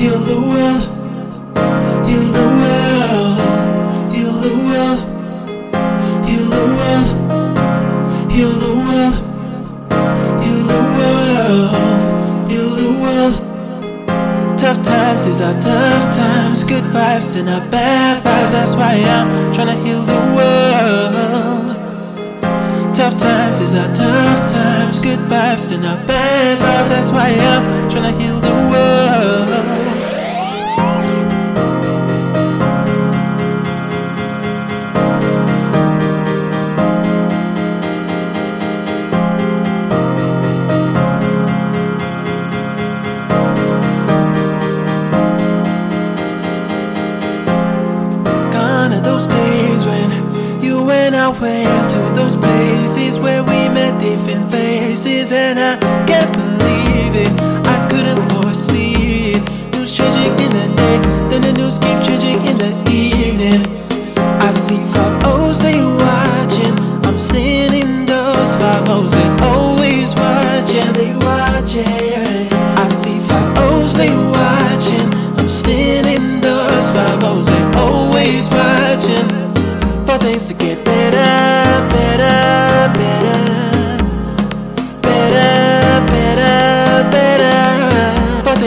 heal the world, heal the world, heal the world, heal the world, heal the world, heal the world. Tough times is our tough times, good vibes and our bad vibes. That's why I'm trying to heal the world. Tough times is our tough times, good vibes and our bad vibes. That's why I'm trying to heal the world. way to those places where we met different faces, and I can't believe it.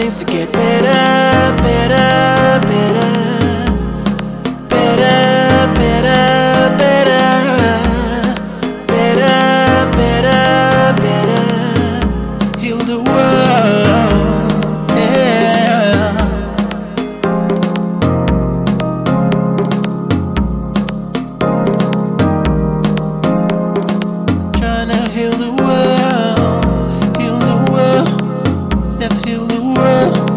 things to get better. world